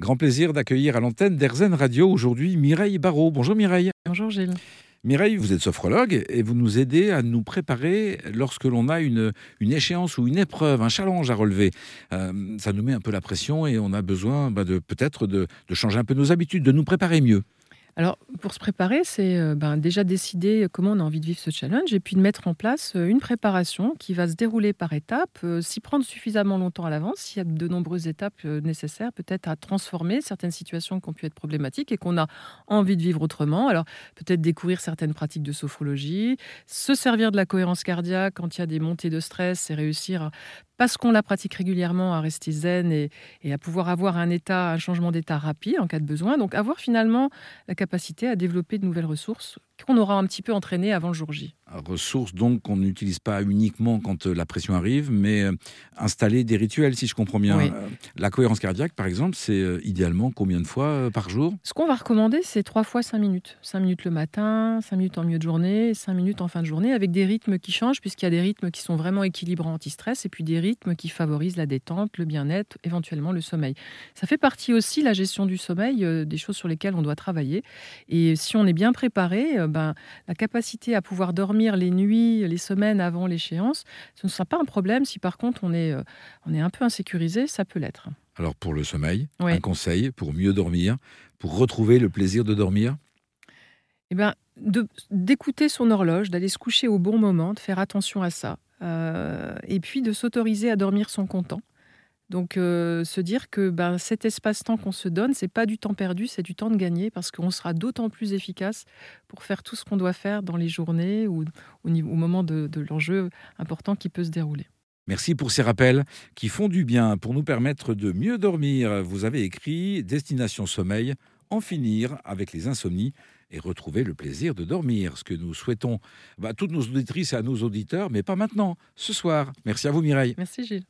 Grand plaisir d'accueillir à l'antenne d'Erzen Radio aujourd'hui Mireille Barrault. Bonjour Mireille. Bonjour Gilles. Mireille, vous êtes sophrologue et vous nous aidez à nous préparer lorsque l'on a une, une échéance ou une épreuve, un challenge à relever. Euh, ça nous met un peu la pression et on a besoin bah, de peut-être de, de changer un peu nos habitudes, de nous préparer mieux. Alors, pour se préparer, c'est euh, ben, déjà décider comment on a envie de vivre ce challenge et puis de mettre en place euh, une préparation qui va se dérouler par étapes, euh, s'y prendre suffisamment longtemps à l'avance, s'il y a de nombreuses étapes nécessaires, peut-être à transformer certaines situations qui ont pu être problématiques et qu'on a envie de vivre autrement. Alors, peut-être découvrir certaines pratiques de sophrologie, se servir de la cohérence cardiaque quand il y a des montées de stress et réussir parce qu'on la pratique régulièrement, à rester zen et, à pouvoir avoir un état, un changement d'état rapide en cas de besoin. Donc avoir finalement la capacité à développer de nouvelles ressources qu'on aura un petit peu entraînées avant le jour J ressources donc qu'on n'utilise pas uniquement quand euh, la pression arrive, mais euh, installer des rituels, si je comprends bien. Euh, la cohérence cardiaque, par exemple, c'est idéalement combien de fois par jour? Ce qu'on va recommander, c'est trois fois cinq minutes. Cinq minutes le matin, cinq minutes en milieu de journée, cinq minutes en fin de journée, avec des rythmes qui changent, puisqu'il y a des rythmes qui sont vraiment équilibrants anti-stress, et puis des rythmes qui favorisent la détente, le bien-être, éventuellement le sommeil. Ça fait partie aussi, la gestion du sommeil, des choses sur lesquelles on doit travailler. Et si on est bien préparé, ben, la capacité à pouvoir dormir les nuits, les semaines avant l'échéance, ce ne sera pas un problème. Si par contre on est, euh, on est un peu insécurisé, ça peut l'être. Alors pour le sommeil, un conseil pour mieux dormir, pour retrouver le plaisir de dormir? Eh ben, d'écouter son horloge, d'aller se coucher au bon moment, de faire attention à ça, euh, et puis de s'autoriser à dormir son content. Donc euh, se dire que ben, cet espace-temps qu'on se donne, c'est pas du temps perdu, c'est du temps de gagner parce qu'on sera d'autant plus efficace pour faire tout ce qu'on doit faire dans les journées ou au, niveau, au moment de, de l'enjeu important qui peut se dérouler. Merci pour ces rappels qui font du bien pour nous permettre de mieux dormir. Vous avez écrit Destination Sommeil, en finir avec les insomnies et retrouver le plaisir de dormir. Ce que nous souhaitons à bah, toutes nos auditrices et à nos auditeurs, mais pas maintenant, ce soir. Merci à vous Mireille. Merci Gilles.